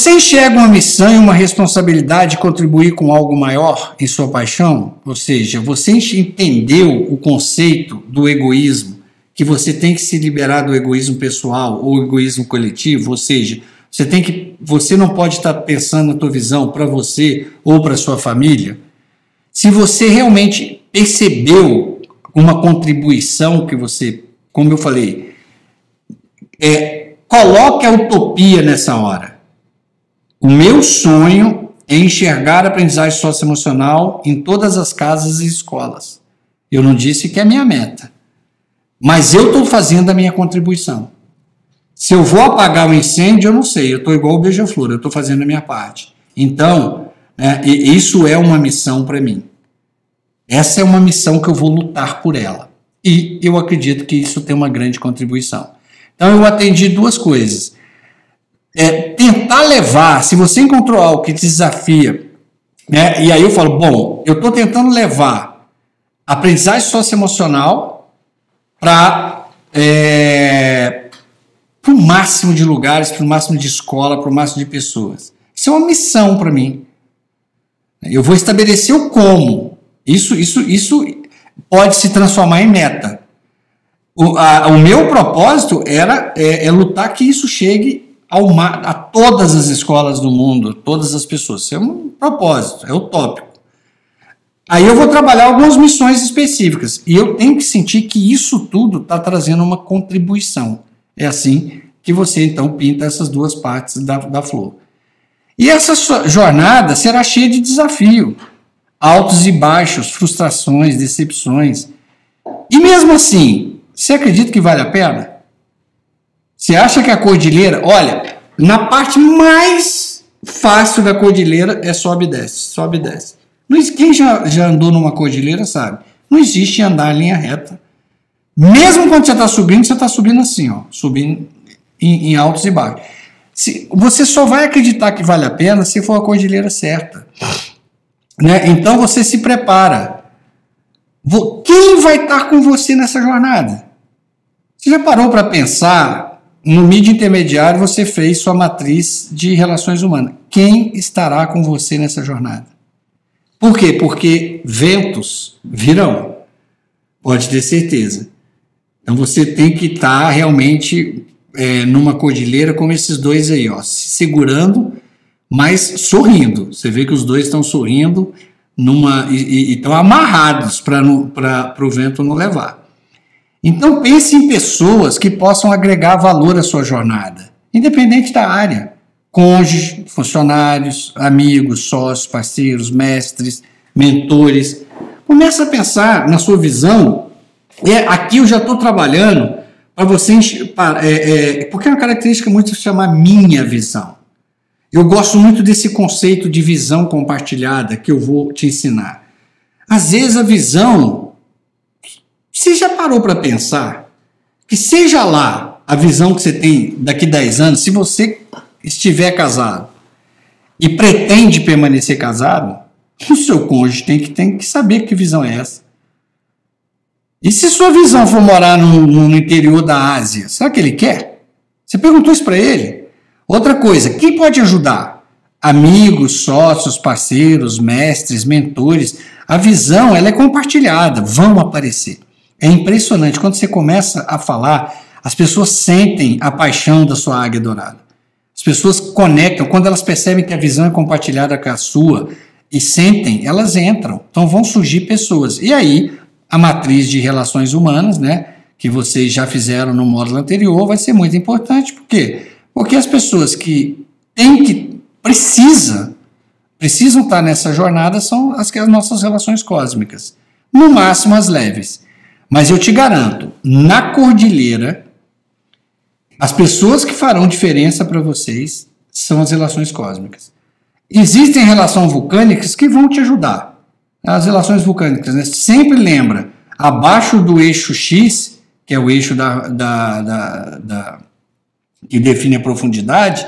Você enxerga uma missão e uma responsabilidade de contribuir com algo maior em sua paixão? Ou seja, você entendeu o conceito do egoísmo, que você tem que se liberar do egoísmo pessoal ou egoísmo coletivo, ou seja, você tem que você não pode estar pensando na tua visão para você ou para sua família. Se você realmente percebeu uma contribuição que você, como eu falei, é, coloque a utopia nessa hora. O meu sonho é enxergar aprendizagem socioemocional em todas as casas e escolas. Eu não disse que é minha meta, mas eu estou fazendo a minha contribuição. Se eu vou apagar o incêndio, eu não sei, eu estou igual o beija-flor, eu estou fazendo a minha parte. Então, é, isso é uma missão para mim. Essa é uma missão que eu vou lutar por ela. E eu acredito que isso tem uma grande contribuição. Então, eu atendi duas coisas é, tentar levar, se você encontrou algo que te desafia, né, e aí eu falo, bom, eu estou tentando levar aprendizagem socioemocional para é, o máximo de lugares, para o máximo de escola, para o máximo de pessoas. Isso é uma missão para mim. Eu vou estabelecer o como. Isso, isso, isso pode se transformar em meta. O, a, o meu propósito era é, é lutar que isso chegue ao, a todas as escolas do mundo, todas as pessoas. Isso é um propósito, é utópico. Aí eu vou trabalhar algumas missões específicas e eu tenho que sentir que isso tudo está trazendo uma contribuição. É assim que você então pinta essas duas partes da, da flor. E essa jornada será cheia de desafio, altos e baixos, frustrações, decepções. E mesmo assim, você acredita que vale a pena? Você acha que a cordilheira, olha, na parte mais fácil da cordilheira é sobe e desce, sobe e desce. Quem já, já andou numa cordilheira sabe, não existe andar em linha reta. Mesmo quando você está subindo, você está subindo assim, ó, subindo em, em altos e baixos. Se, você só vai acreditar que vale a pena se for a cordilheira certa. Né? Então você se prepara. Quem vai estar com você nessa jornada? Você já parou para pensar no mídia intermediário, você fez sua matriz de relações humanas. Quem estará com você nessa jornada? Por quê? Porque ventos virão. Pode ter certeza. Então você tem que estar tá realmente é, numa cordilheira como esses dois aí, ó, se segurando, mas sorrindo. Você vê que os dois estão sorrindo numa, e estão amarrados para o vento não levar. Então pense em pessoas que possam agregar valor à sua jornada, independente da área. Cônjuge, funcionários, amigos, sócios, parceiros, mestres, mentores. Começa a pensar na sua visão. É, aqui eu já estou trabalhando para você. É, é, porque é uma característica muito se chama minha visão. Eu gosto muito desse conceito de visão compartilhada que eu vou te ensinar. Às vezes a visão você já parou para pensar que seja lá a visão que você tem daqui 10 anos, se você estiver casado e pretende permanecer casado, o seu cônjuge tem que, tem que saber que visão é essa. E se sua visão for morar no, no interior da Ásia, será que ele quer? Você perguntou isso para ele? Outra coisa, quem pode ajudar? Amigos, sócios, parceiros, mestres, mentores. A visão ela é compartilhada, vão aparecer. É impressionante. Quando você começa a falar, as pessoas sentem a paixão da sua águia dourada. As pessoas conectam. Quando elas percebem que a visão é compartilhada com a sua e sentem, elas entram. Então vão surgir pessoas. E aí, a matriz de relações humanas, né, que vocês já fizeram no módulo anterior, vai ser muito importante. Por quê? Porque as pessoas que têm que, precisa, precisam estar nessa jornada são as, as nossas relações cósmicas. No máximo as leves. Mas eu te garanto, na cordilheira, as pessoas que farão diferença para vocês são as relações cósmicas. Existem relações vulcânicas que vão te ajudar. As relações vulcânicas, né? sempre lembra, abaixo do eixo X, que é o eixo da, da, da, da que define a profundidade,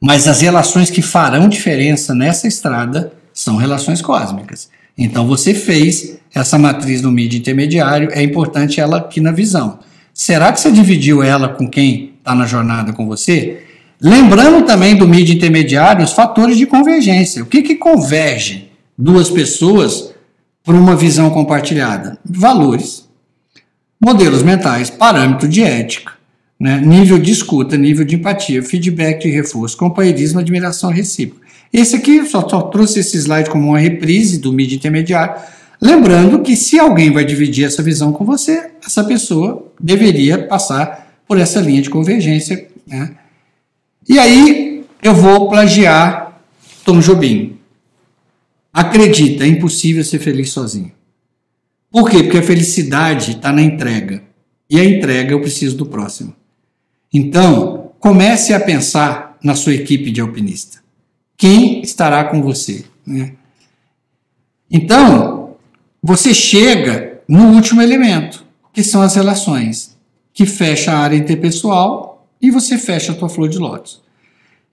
mas as relações que farão diferença nessa estrada são relações cósmicas. Então você fez essa matriz no mídia intermediário, é importante ela aqui na visão. Será que você dividiu ela com quem está na jornada com você? Lembrando também do mídia intermediário os fatores de convergência. O que, que converge duas pessoas por uma visão compartilhada? Valores, modelos mentais, parâmetro de ética, né? nível de escuta, nível de empatia, feedback de reforço, companheirismo, admiração recíproca. Esse aqui só, só trouxe esse slide como uma reprise do mídia intermediário, lembrando que se alguém vai dividir essa visão com você, essa pessoa deveria passar por essa linha de convergência. Né? E aí eu vou plagiar Tom Jobim. Acredita, é impossível ser feliz sozinho. Por quê? Porque a felicidade está na entrega. E a entrega eu preciso do próximo. Então, comece a pensar na sua equipe de alpinista. Quem estará com você? Né? Então, você chega no último elemento, que são as relações, que fecha a área interpessoal e você fecha a tua flor de lótus.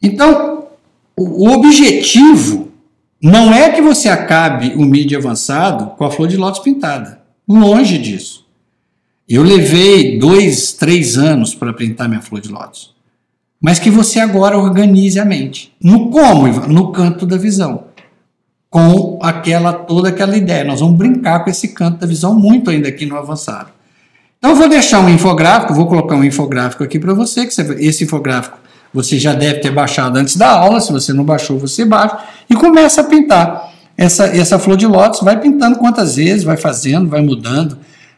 Então, o objetivo não é que você acabe o mídia avançado com a flor de lótus pintada. Longe disso. Eu levei dois, três anos para pintar minha flor de lótus. Mas que você agora organize a mente. No como, No canto da visão. Com aquela toda aquela ideia. Nós vamos brincar com esse canto da visão muito ainda aqui no avançado. Então, eu vou deixar um infográfico, vou colocar um infográfico aqui para você, que você, esse infográfico você já deve ter baixado antes da aula, se você não baixou, você baixa, e começa a pintar essa, essa flor de lótus, vai pintando quantas vezes, vai fazendo, vai mudando.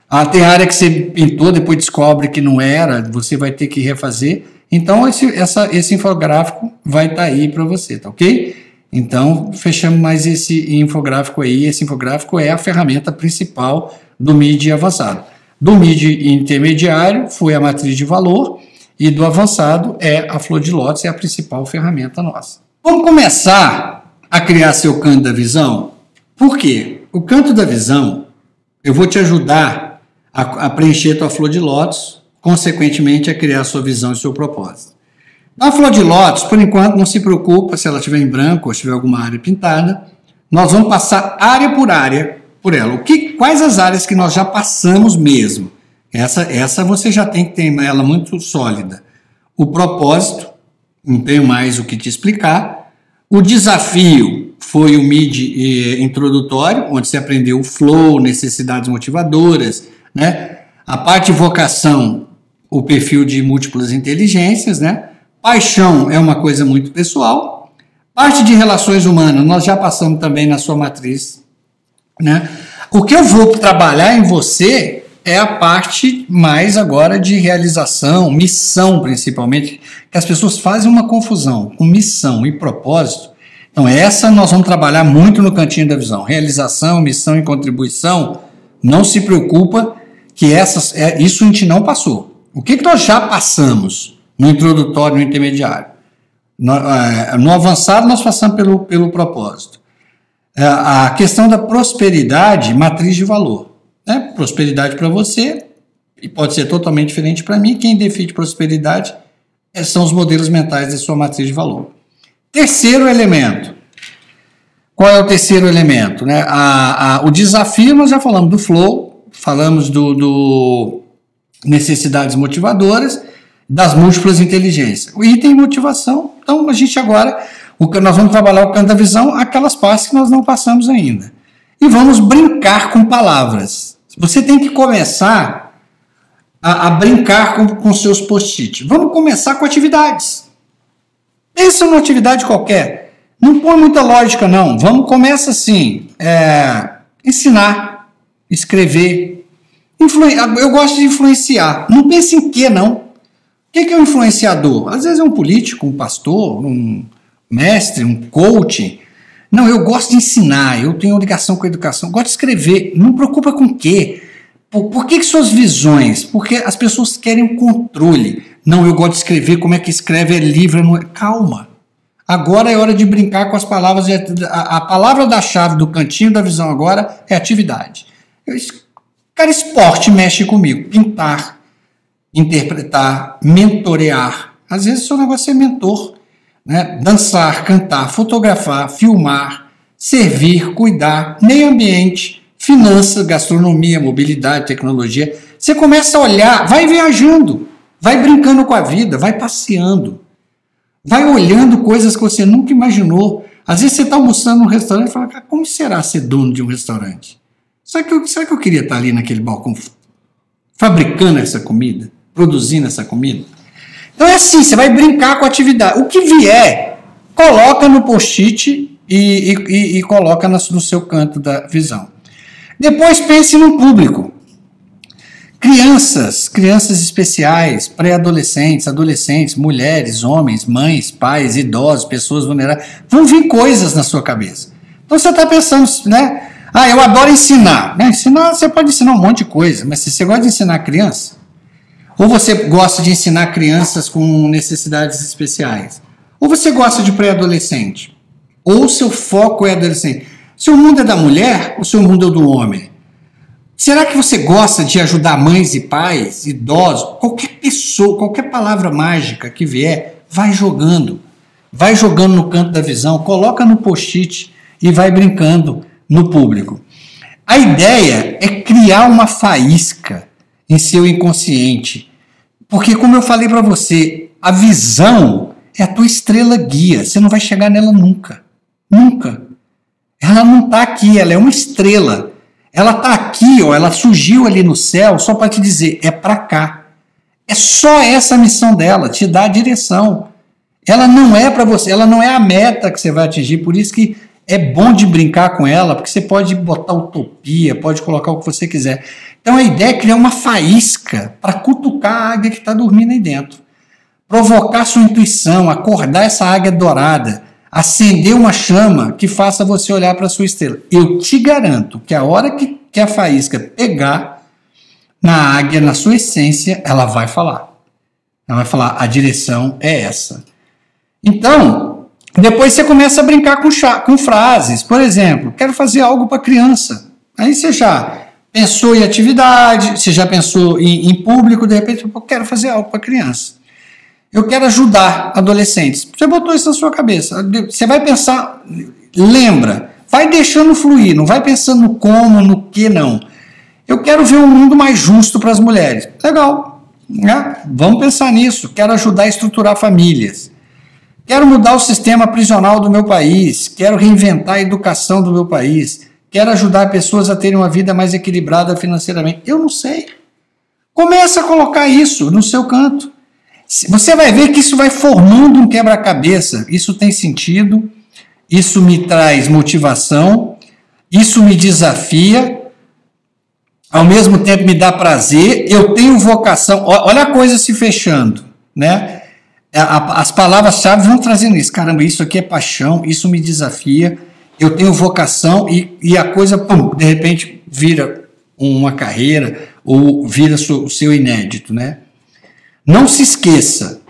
Ah, tem área que você pintou, depois descobre que não era, você vai ter que refazer. Então, esse, essa, esse infográfico vai estar tá aí para você, tá ok? Então, fechamos mais esse infográfico aí. Esse infográfico é a ferramenta principal do MIDI avançado. Do mid intermediário foi a matriz de valor e do avançado é a flor de lótus, é a principal ferramenta nossa. Vamos começar a criar seu canto da visão? Por quê? O canto da visão, eu vou te ajudar a, a preencher tua flor de lótus, consequentemente a criar sua visão e seu propósito. Na flor de lótus, por enquanto, não se preocupa se ela estiver em branco ou se tiver alguma área pintada. Nós vamos passar área por área por ela. O que, quais as áreas que nós já passamos mesmo? Essa, essa você já tem que ter ela muito sólida. O propósito, não tenho mais o que te explicar. O desafio foi o MID eh, introdutório, onde você aprendeu o flow, necessidades motivadoras, né? A parte vocação, o perfil de múltiplas inteligências, né? Paixão é uma coisa muito pessoal. Parte de relações humanas, nós já passamos também na sua matriz né? O que eu vou trabalhar em você é a parte mais agora de realização, missão principalmente, que as pessoas fazem uma confusão com missão e propósito. Então, essa nós vamos trabalhar muito no cantinho da visão. Realização, missão e contribuição. Não se preocupa que essas, é, isso a gente não passou. O que, que nós já passamos no introdutório, no intermediário? No, é, no avançado, nós passamos pelo, pelo propósito. É, a questão da prosperidade, matriz de valor. Né? Prosperidade para você e pode ser totalmente diferente para mim. Quem define prosperidade é, são os modelos mentais da sua matriz de valor. Terceiro elemento. Qual é o terceiro elemento? Né? A, a, o desafio, nós já falamos do flow, falamos do, do necessidades motivadoras, das múltiplas inteligências. O item motivação, então a gente agora o nós vamos trabalhar o canto da visão, aquelas partes que nós não passamos ainda. E vamos brincar com palavras. Você tem que começar a, a brincar com, com seus post-it. Vamos começar com atividades. Pensa numa atividade qualquer. Não põe muita lógica, não. Vamos começa assim: é, ensinar, escrever. Influ... Eu gosto de influenciar. Não pense em quê, não. O que é um influenciador? Às vezes é um político, um pastor, um, mestre, um coach. Não, eu gosto de ensinar, eu tenho ligação com a educação, gosto de escrever. Não preocupa com quê? Por, por que, que suas visões? Porque as pessoas querem o controle. Não, eu gosto de escrever, como é que escreve é livre. Não é... Calma. Agora é hora de brincar com as palavras. A, a palavra da chave do cantinho da visão agora é atividade. Eu, cara, esporte mexe comigo. Pintar, interpretar, mentorear. Às vezes seu negócio é mentor né? dançar, cantar, fotografar, filmar, servir, cuidar, meio ambiente, finanças, gastronomia, mobilidade, tecnologia. Você começa a olhar, vai viajando, vai brincando com a vida, vai passeando. Vai olhando coisas que você nunca imaginou. Às vezes você está almoçando num restaurante e fala, como será ser dono de um restaurante? Será que, eu, será que eu queria estar ali naquele balcão fabricando essa comida, produzindo essa comida? Então é assim, você vai brincar com a atividade. O que vier, coloca no post-it e, e, e, coloca no seu canto da visão. Depois pense no público. Crianças, crianças especiais, pré-adolescentes, adolescentes, mulheres, homens, mães, pais, idosos, pessoas vulneráveis, vão vir coisas na sua cabeça. Então você está pensando, né? Ah, eu adoro ensinar. Né? Ensinar, você pode ensinar um monte de coisa, mas se você gosta de ensinar criança, ou você gosta de ensinar crianças com necessidades especiais, ou você gosta de pré-adolescente, ou seu foco é adolescente. Seu mundo é da mulher ou seu mundo é do homem? Será que você gosta de ajudar mães e pais, idosos, qualquer pessoa, qualquer palavra mágica que vier, vai jogando. Vai jogando no canto da visão, coloca no post-it e vai brincando no público. A ideia é criar uma faísca em seu inconsciente. Porque, como eu falei para você, a visão é a tua estrela guia. Você não vai chegar nela nunca. Nunca. Ela não está aqui, ela é uma estrela. Ela está aqui, ó, ela surgiu ali no céu só para te dizer, é para cá. É só essa missão dela, te dar a direção. Ela não é para você, ela não é a meta que você vai atingir, por isso que é bom de brincar com ela, porque você pode botar utopia, pode colocar o que você quiser. Então a ideia é criar uma faísca para cutucar a águia que está dormindo aí dentro. Provocar sua intuição, acordar essa águia dourada acender uma chama que faça você olhar para sua estrela. Eu te garanto que a hora que, que a faísca pegar na águia, na sua essência, ela vai falar. Ela vai falar, a direção é essa. Então, depois você começa a brincar com, com frases. Por exemplo, quero fazer algo para criança. Aí você já pensou em atividade, você já pensou em, em público, de repente, eu quero fazer algo para criança. Eu quero ajudar adolescentes. Você botou isso na sua cabeça. Você vai pensar, lembra, vai deixando fluir, não vai pensando no como, no que não. Eu quero ver um mundo mais justo para as mulheres. Legal. Né? Vamos pensar nisso. Quero ajudar a estruturar famílias. Quero mudar o sistema prisional do meu país. Quero reinventar a educação do meu país. Quero ajudar pessoas a terem uma vida mais equilibrada financeiramente. Eu não sei. Começa a colocar isso no seu canto. Você vai ver que isso vai formando um quebra-cabeça. Isso tem sentido, isso me traz motivação, isso me desafia, ao mesmo tempo me dá prazer, eu tenho vocação. Olha a coisa se fechando, né? As palavras-chave vão trazendo isso. Caramba, isso aqui é paixão, isso me desafia, eu tenho vocação e, e a coisa, pum, de repente, vira uma carreira ou vira o seu inédito, né? Não se esqueça,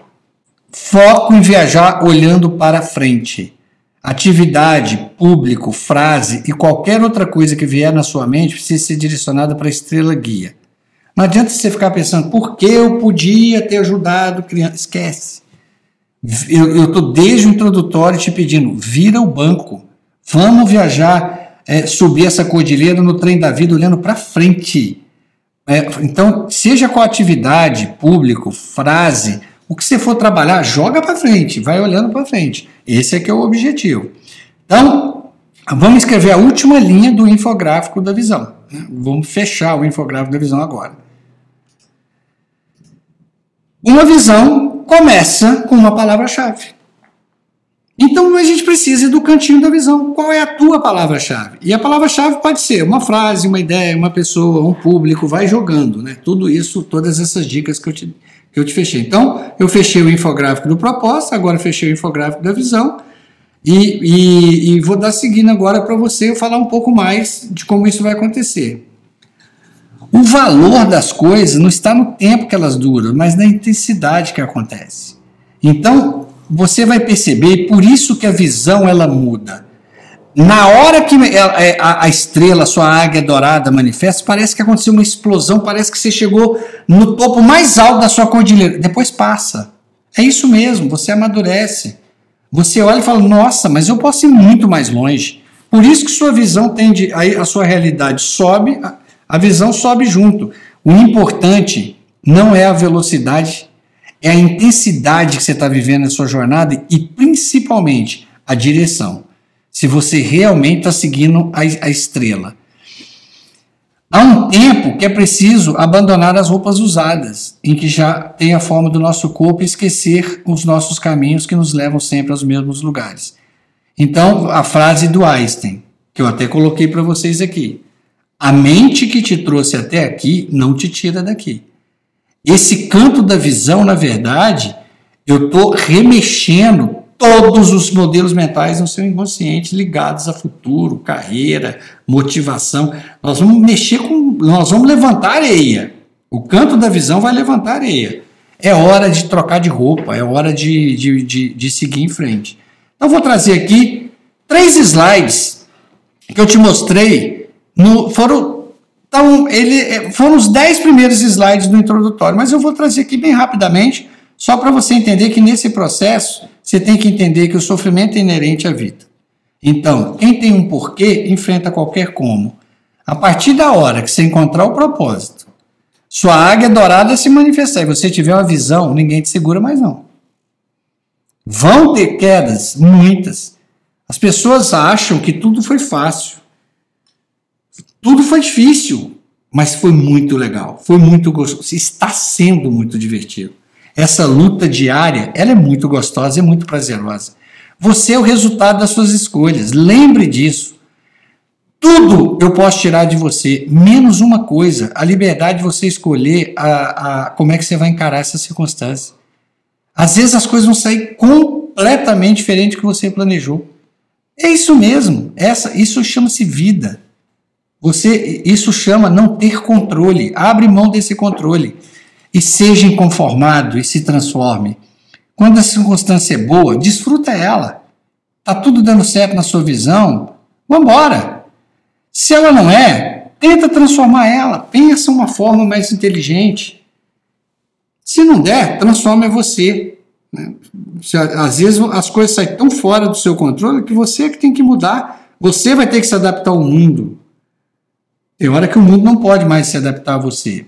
foco em viajar olhando para frente. Atividade, público, frase e qualquer outra coisa que vier na sua mente precisa ser direcionada para a estrela guia. Não adianta você ficar pensando, por que eu podia ter ajudado criança? Esquece. Eu estou desde o introdutório te pedindo, vira o banco. Vamos viajar, é, subir essa cordilheira no trem da vida olhando para frente. É, então, seja com atividade, público, frase, o que você for trabalhar, joga para frente, vai olhando para frente. Esse é que é o objetivo. Então, vamos escrever a última linha do infográfico da visão. Né? Vamos fechar o infográfico da visão agora. Uma visão começa com uma palavra-chave. Então a gente precisa do cantinho da visão. Qual é a tua palavra-chave? E a palavra-chave pode ser uma frase, uma ideia, uma pessoa, um público, vai jogando, né? Tudo isso, todas essas dicas que eu te, que eu te fechei. Então, eu fechei o infográfico do propósito, agora fechei o infográfico da visão. E, e, e vou dar seguindo agora para você falar um pouco mais de como isso vai acontecer. O valor das coisas não está no tempo que elas duram, mas na intensidade que acontece. Então, você vai perceber, por isso que a visão ela muda. Na hora que é, a, estrela, a sua águia dourada manifesta, parece que aconteceu uma explosão, parece que você chegou no topo mais alto da sua cordilheira. Depois passa. É isso mesmo, você amadurece. Você olha e fala: Nossa, mas eu posso ir muito mais longe. Por isso que sua visão tende, a sua realidade sobe, a visão sobe junto. O importante não é a velocidade é a intensidade que você está vivendo na sua jornada e principalmente a direção. Se você realmente está seguindo a, a estrela. Há um tempo que é preciso abandonar as roupas usadas, em que já tem a forma do nosso corpo e esquecer os nossos caminhos que nos levam sempre aos mesmos lugares. Então, a frase do Einstein, que eu até coloquei para vocês aqui: a mente que te trouxe até aqui não te tira daqui. Esse canto da visão, na verdade, eu estou remexendo todos os modelos mentais no seu inconsciente ligados a futuro, carreira, motivação. Nós vamos mexer com. Nós vamos levantar areia. O canto da visão vai levantar areia. É hora de trocar de roupa, é hora de, de, de, de seguir em frente. Então, vou trazer aqui três slides que eu te mostrei. No, foram, então, ele, é, foram os dez primeiros slides do introdutório, mas eu vou trazer aqui bem rapidamente, só para você entender que nesse processo você tem que entender que o sofrimento é inerente à vida. Então, quem tem um porquê enfrenta qualquer como. A partir da hora que você encontrar o propósito, sua águia dourada se manifestar e você tiver uma visão, ninguém te segura mais não. Vão ter quedas, muitas. As pessoas acham que tudo foi fácil. Tudo foi difícil, mas foi muito legal, foi muito gostoso, está sendo muito divertido. Essa luta diária, ela é muito gostosa, é muito prazerosa. Você é o resultado das suas escolhas. Lembre disso. Tudo eu posso tirar de você, menos uma coisa: a liberdade de você escolher a, a, como é que você vai encarar essa circunstância. Às vezes as coisas vão sair completamente diferente do que você planejou. É isso mesmo. Essa, isso chama-se vida. Você, isso chama não ter controle. Abre mão desse controle e seja inconformado e se transforme. Quando a circunstância é boa, desfruta ela. Tá tudo dando certo na sua visão? Vambora. Se ela não é, tenta transformar ela. Pensa uma forma mais inteligente. Se não der, transforma você. Né? Às vezes as coisas saem tão fora do seu controle que você é que tem que mudar. Você vai ter que se adaptar ao mundo. Tem hora que o mundo não pode mais se adaptar a você.